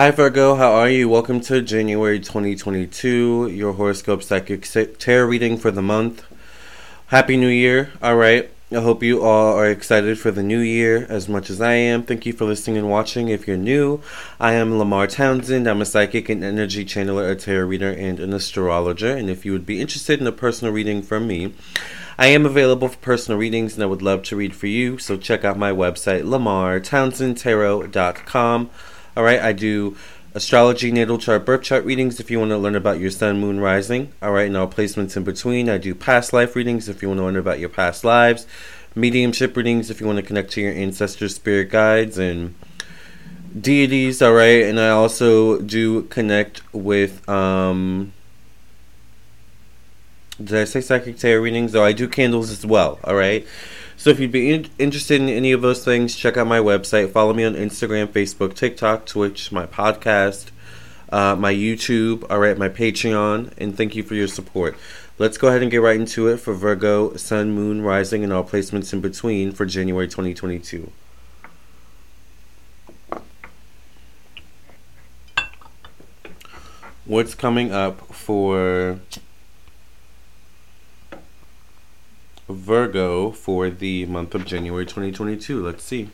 Hi Virgo, how are you? Welcome to January 2022, your horoscope psychic tarot reading for the month. Happy New Year. All right. I hope you all are excited for the new year as much as I am. Thank you for listening and watching. If you're new, I am Lamar Townsend. I'm a psychic and energy channeler, a tarot reader, and an astrologer. And if you would be interested in a personal reading from me, I am available for personal readings and I would love to read for you. So check out my website, lamartownsendtarot.com. All right, I do astrology, natal chart, birth chart readings if you want to learn about your sun, moon, rising. All right, and all placements in between. I do past life readings if you want to learn about your past lives. Mediumship readings if you want to connect to your ancestors, spirit guides, and deities. All right, and I also do connect with. um Did I say psychic tarot readings? Though I do candles as well. All right. So if you'd be in- interested in any of those things, check out my website. Follow me on Instagram, Facebook, TikTok, Twitch, my podcast, uh, my YouTube, all right, my Patreon, and thank you for your support. Let's go ahead and get right into it for Virgo, Sun, Moon, Rising, and all placements in between for January 2022. What's coming up for Virgo for the month of January 2022. Let's see.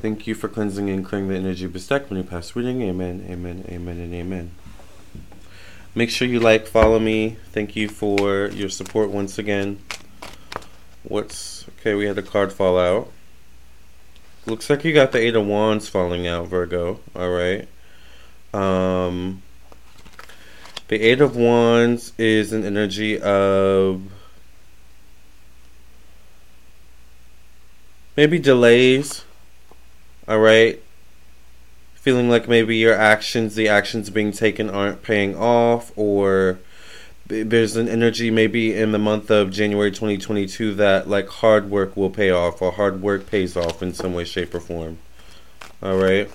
Thank you for cleansing and clearing the energy of Bestek when you pass reading. Amen, amen, amen, and amen. Make sure you like, follow me. Thank you for your support once again. What's okay? We had a card fall out. Looks like you got the Eight of Wands falling out, Virgo. All right. Um, the Eight of Wands is an energy of maybe delays. All right. Feeling like maybe your actions, the actions being taken, aren't paying off, or there's an energy maybe in the month of January 2022 that like hard work will pay off, or hard work pays off in some way, shape, or form. All right.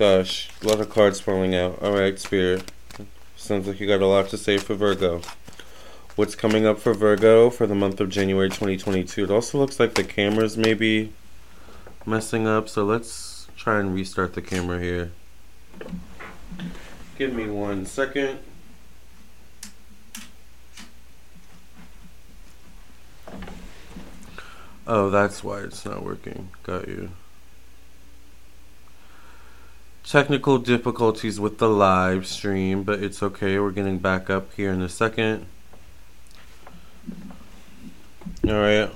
Gosh, a lot of cards falling out. All right, Spirit. Sounds like you got a lot to say for Virgo. What's coming up for Virgo for the month of January 2022? It also looks like the camera's maybe messing up, so let's try and restart the camera here. Give me one second. Oh, that's why it's not working. Got you technical difficulties with the live stream, but it's okay. We're getting back up here in a second. All right.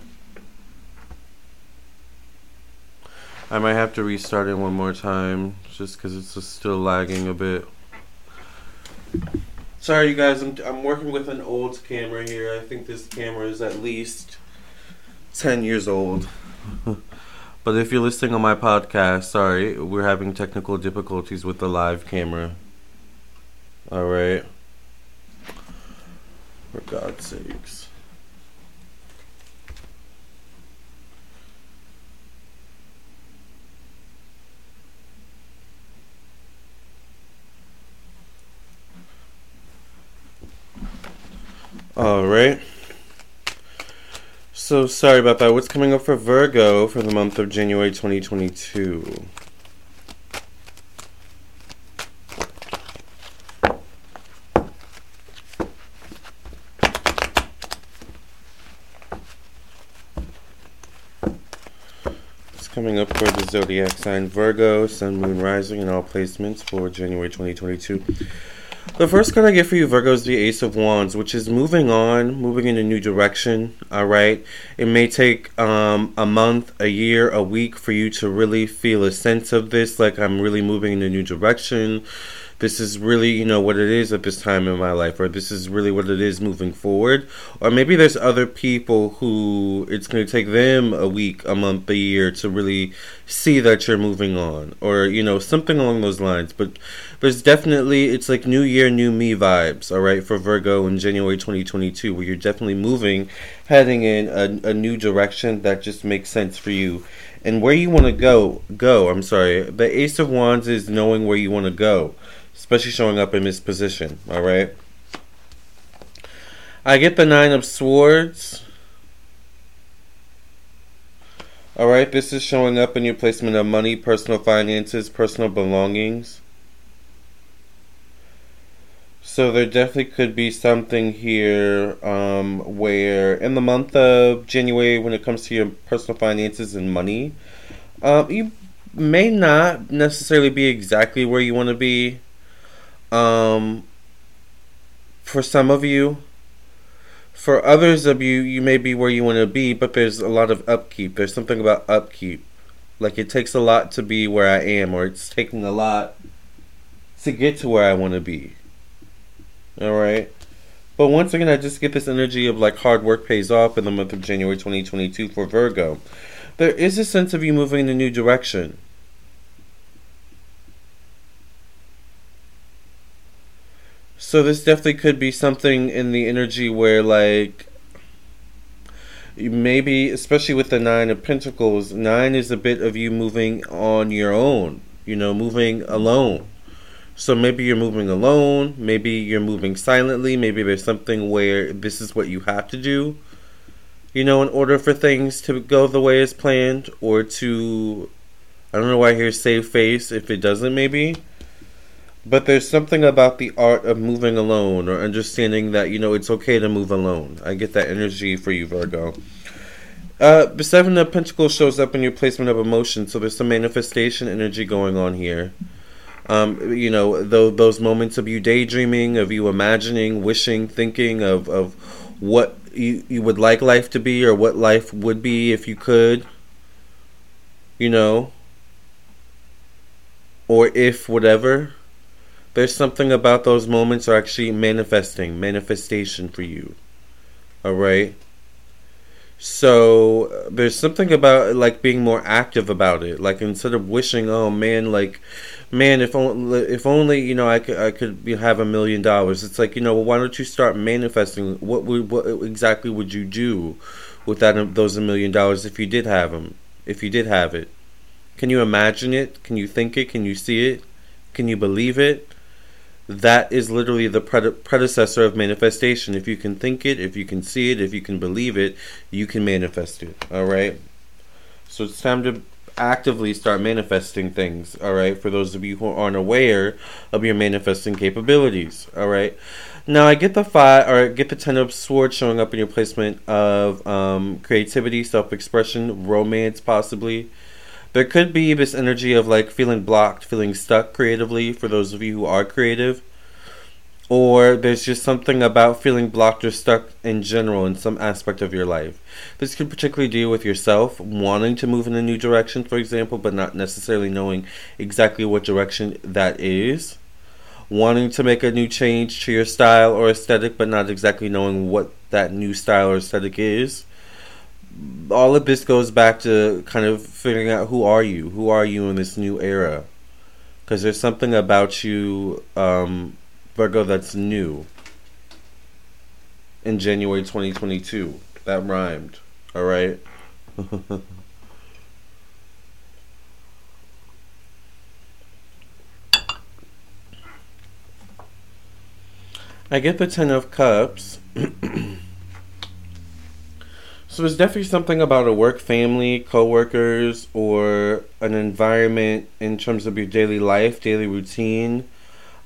I might have to restart it one more time just because it's still lagging a bit. Sorry, you guys. I'm, I'm working with an old camera here. I think this camera is at least 10 years old. But if you're listening on my podcast, sorry, we're having technical difficulties with the live camera. All right. For God's sakes. All right. So sorry about that. What's coming up for Virgo for the month of January 2022? What's coming up for the zodiac sign Virgo, Sun, Moon, Rising, and all placements for January 2022? The first card I get for you, Virgo, is the Ace of Wands, which is moving on, moving in a new direction. All right. It may take um, a month, a year, a week for you to really feel a sense of this, like I'm really moving in a new direction this is really, you know, what it is at this time in my life, or this is really what it is moving forward. Or maybe there's other people who it's going to take them a week, a month, a year to really see that you're moving on, or, you know, something along those lines. But there's definitely, it's like new year, new me vibes, all right, for Virgo in January 2022, where you're definitely moving, heading in a, a new direction that just makes sense for you and where you want to go go i'm sorry the ace of wands is knowing where you want to go especially showing up in this position. All right. I get the nine of swords. All right, this is showing up in your placement of money, personal finances, personal belongings. So there definitely could be something here um, where in the month of January, when it comes to your personal finances and money, um, you may not necessarily be exactly where you want to be. Um, for some of you, for others of you, you may be where you want to be, but there's a lot of upkeep. There's something about upkeep. Like it takes a lot to be where I am, or it's taking a lot to get to where I want to be. Alright? But once again, I just get this energy of like hard work pays off in the month of January 2022 for Virgo. There is a sense of you moving in a new direction. So this definitely could be something in the energy where like maybe especially with the 9 of pentacles, 9 is a bit of you moving on your own, you know, moving alone. So maybe you're moving alone, maybe you're moving silently, maybe there's something where this is what you have to do, you know, in order for things to go the way it's planned or to I don't know why I hear save face if it doesn't maybe but there's something about the art of moving alone or understanding that, you know, it's okay to move alone. I get that energy for you, Virgo. Uh, the Seven of Pentacles shows up in your placement of emotion, so there's some manifestation energy going on here. Um, you know, th- those moments of you daydreaming, of you imagining, wishing, thinking of, of what you, you would like life to be or what life would be if you could. You know, or if whatever there's something about those moments are actually manifesting, manifestation for you. All right. So there's something about like being more active about it. Like instead of wishing, oh man, like man, if only if only you know I could I could have a million dollars. It's like you know, well, why don't you start manifesting? What would what exactly would you do with that um, those a million dollars if you did have them? If you did have it, can you imagine it? Can you think it? Can you see it? Can you believe it? That is literally the pred- predecessor of manifestation. If you can think it, if you can see it, if you can believe it, you can manifest it. All right. So it's time to actively start manifesting things. All right. For those of you who aren't aware of your manifesting capabilities. All right. Now I get the five or get the ten of swords showing up in your placement of um, creativity, self-expression, romance, possibly there could be this energy of like feeling blocked, feeling stuck creatively for those of you who are creative. Or there's just something about feeling blocked or stuck in general in some aspect of your life. This could particularly deal with yourself wanting to move in a new direction, for example, but not necessarily knowing exactly what direction that is. Wanting to make a new change to your style or aesthetic, but not exactly knowing what that new style or aesthetic is all of this goes back to kind of figuring out who are you, who are you in this new era, because there's something about you, um, Virgo, that's new. In January 2022, that rhymed. All right. I get the Ten of Cups. So there's definitely something about a work family, coworkers, or an environment in terms of your daily life, daily routine.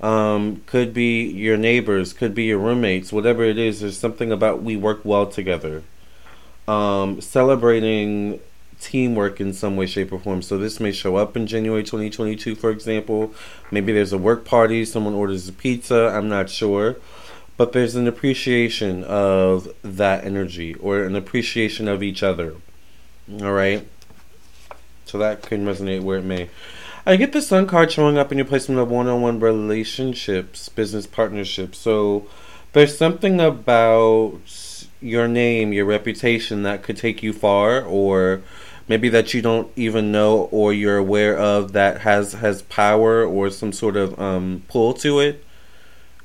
Um, could be your neighbors, could be your roommates, whatever it is. There's something about we work well together. Um, celebrating teamwork in some way, shape, or form. So this may show up in January 2022, for example. Maybe there's a work party, someone orders a pizza. I'm not sure but there's an appreciation of that energy or an appreciation of each other. All right. So that can resonate where it may. I get the sun card showing up in your placement of one on one relationships, business partnerships. So there's something about your name, your reputation that could take you far, or maybe that you don't even know or you're aware of that has has power or some sort of um, pull to it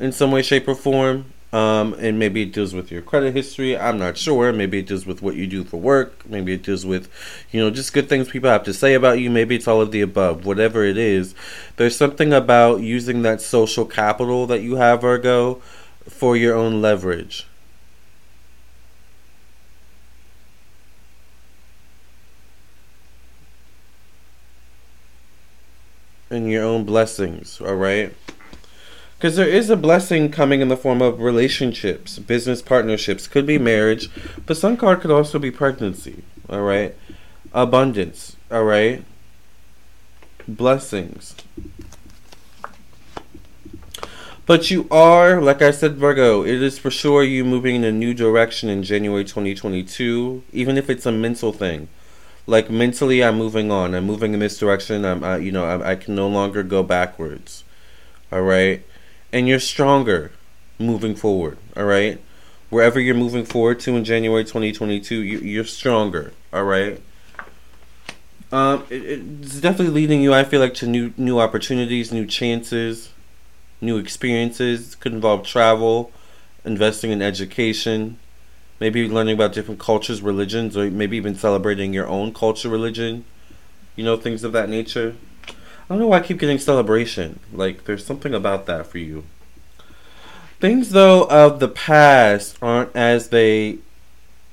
in some way, shape, or form. Um, and maybe it deals with your credit history. I'm not sure. Maybe it deals with what you do for work. Maybe it deals with, you know, just good things people have to say about you. Maybe it's all of the above. Whatever it is, there's something about using that social capital that you have, Virgo, for your own leverage. And your own blessings, all right? Because there is a blessing coming in the form of relationships, business partnerships, could be marriage, but some card could also be pregnancy, all right? Abundance, all right? Blessings. But you are, like I said, Virgo, it is for sure you moving in a new direction in January 2022, even if it's a mental thing. Like mentally, I'm moving on. I'm moving in this direction. I'm, I, you know, I, I can no longer go backwards. All right, and you're stronger moving forward. All right, wherever you're moving forward to in January 2022, you, you're stronger. All right. Um, it, it's definitely leading you. I feel like to new new opportunities, new chances new experiences. Could involve travel, investing in education, maybe learning about different cultures, religions, or maybe even celebrating your own culture, religion. You know, things of that nature. I don't know why I keep getting celebration. Like, there's something about that for you. Things, though, of the past aren't as they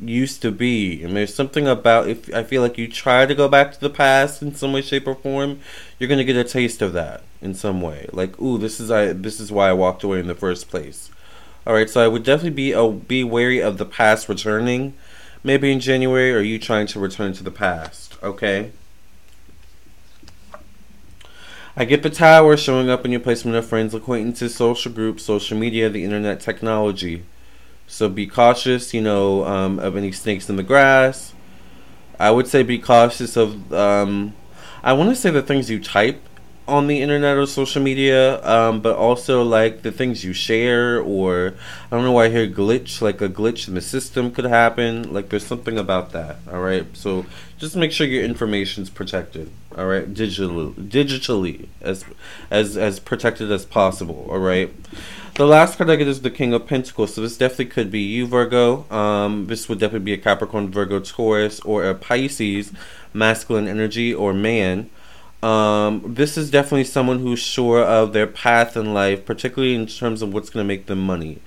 used to be. And there's something about if I feel like you try to go back to the past in some way, shape, or form, you're gonna get a taste of that in some way. Like, ooh, this is I this is why I walked away in the first place. All right, so I would definitely be a, be wary of the past returning. Maybe in January, or you trying to return to the past? Okay. I get the tower showing up in your placement of friends, acquaintances, social groups, social media, the internet, technology. So be cautious, you know, um, of any snakes in the grass. I would say be cautious of. Um, I want to say the things you type on the internet or social media, um, but also like the things you share, or I don't know why I hear glitch, like a glitch in the system could happen. Like there's something about that. All right, so just make sure your information's protected. All right, digitally, digitally as as as protected as possible. All right. The last card I get is the King of Pentacles, so this definitely could be you, Virgo. Um, this would definitely be a Capricorn, Virgo, Taurus, or a Pisces, masculine energy, or man. Um, this is definitely someone who's sure of their path in life, particularly in terms of what's going to make them money.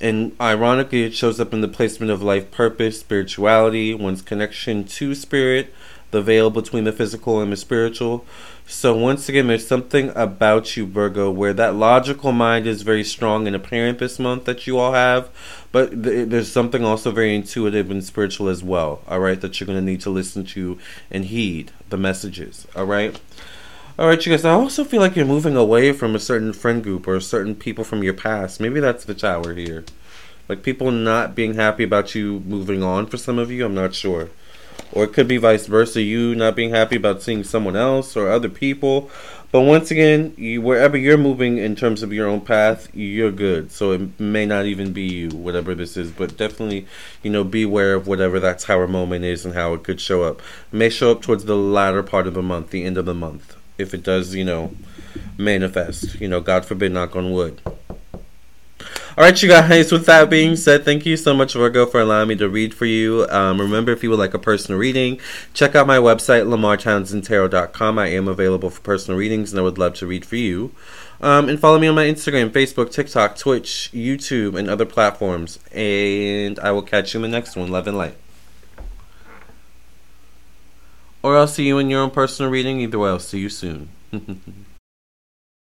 And ironically, it shows up in the placement of life purpose, spirituality, one's connection to spirit, the veil between the physical and the spiritual. So once again, there's something about you, Virgo, where that logical mind is very strong and apparent this month that you all have, but th- there's something also very intuitive and spiritual as well. All right, that you're going to need to listen to and heed the messages. All right. All right, you guys. I also feel like you're moving away from a certain friend group or certain people from your past. Maybe that's the tower here. Like people not being happy about you moving on for some of you. I'm not sure or it could be vice versa you not being happy about seeing someone else or other people. But once again you, wherever you're moving in terms of your own path you're good. So it may not even be you whatever this is. But definitely you know beware of whatever that tower moment is and how it could show up. It may show up towards the latter part of the month the end of the month if it does you know manifest. You know god forbid knock on wood all right, you guys. With that being said, thank you so much, Virgo, for allowing me to read for you. Um, remember, if you would like a personal reading, check out my website, lamartownsendtarot.com. I am available for personal readings, and I would love to read for you. Um, and follow me on my Instagram, Facebook, TikTok, Twitch, YouTube, and other platforms. And I will catch you in the next one. Love and light. Or I'll see you in your own personal reading. Either way, I'll see you soon.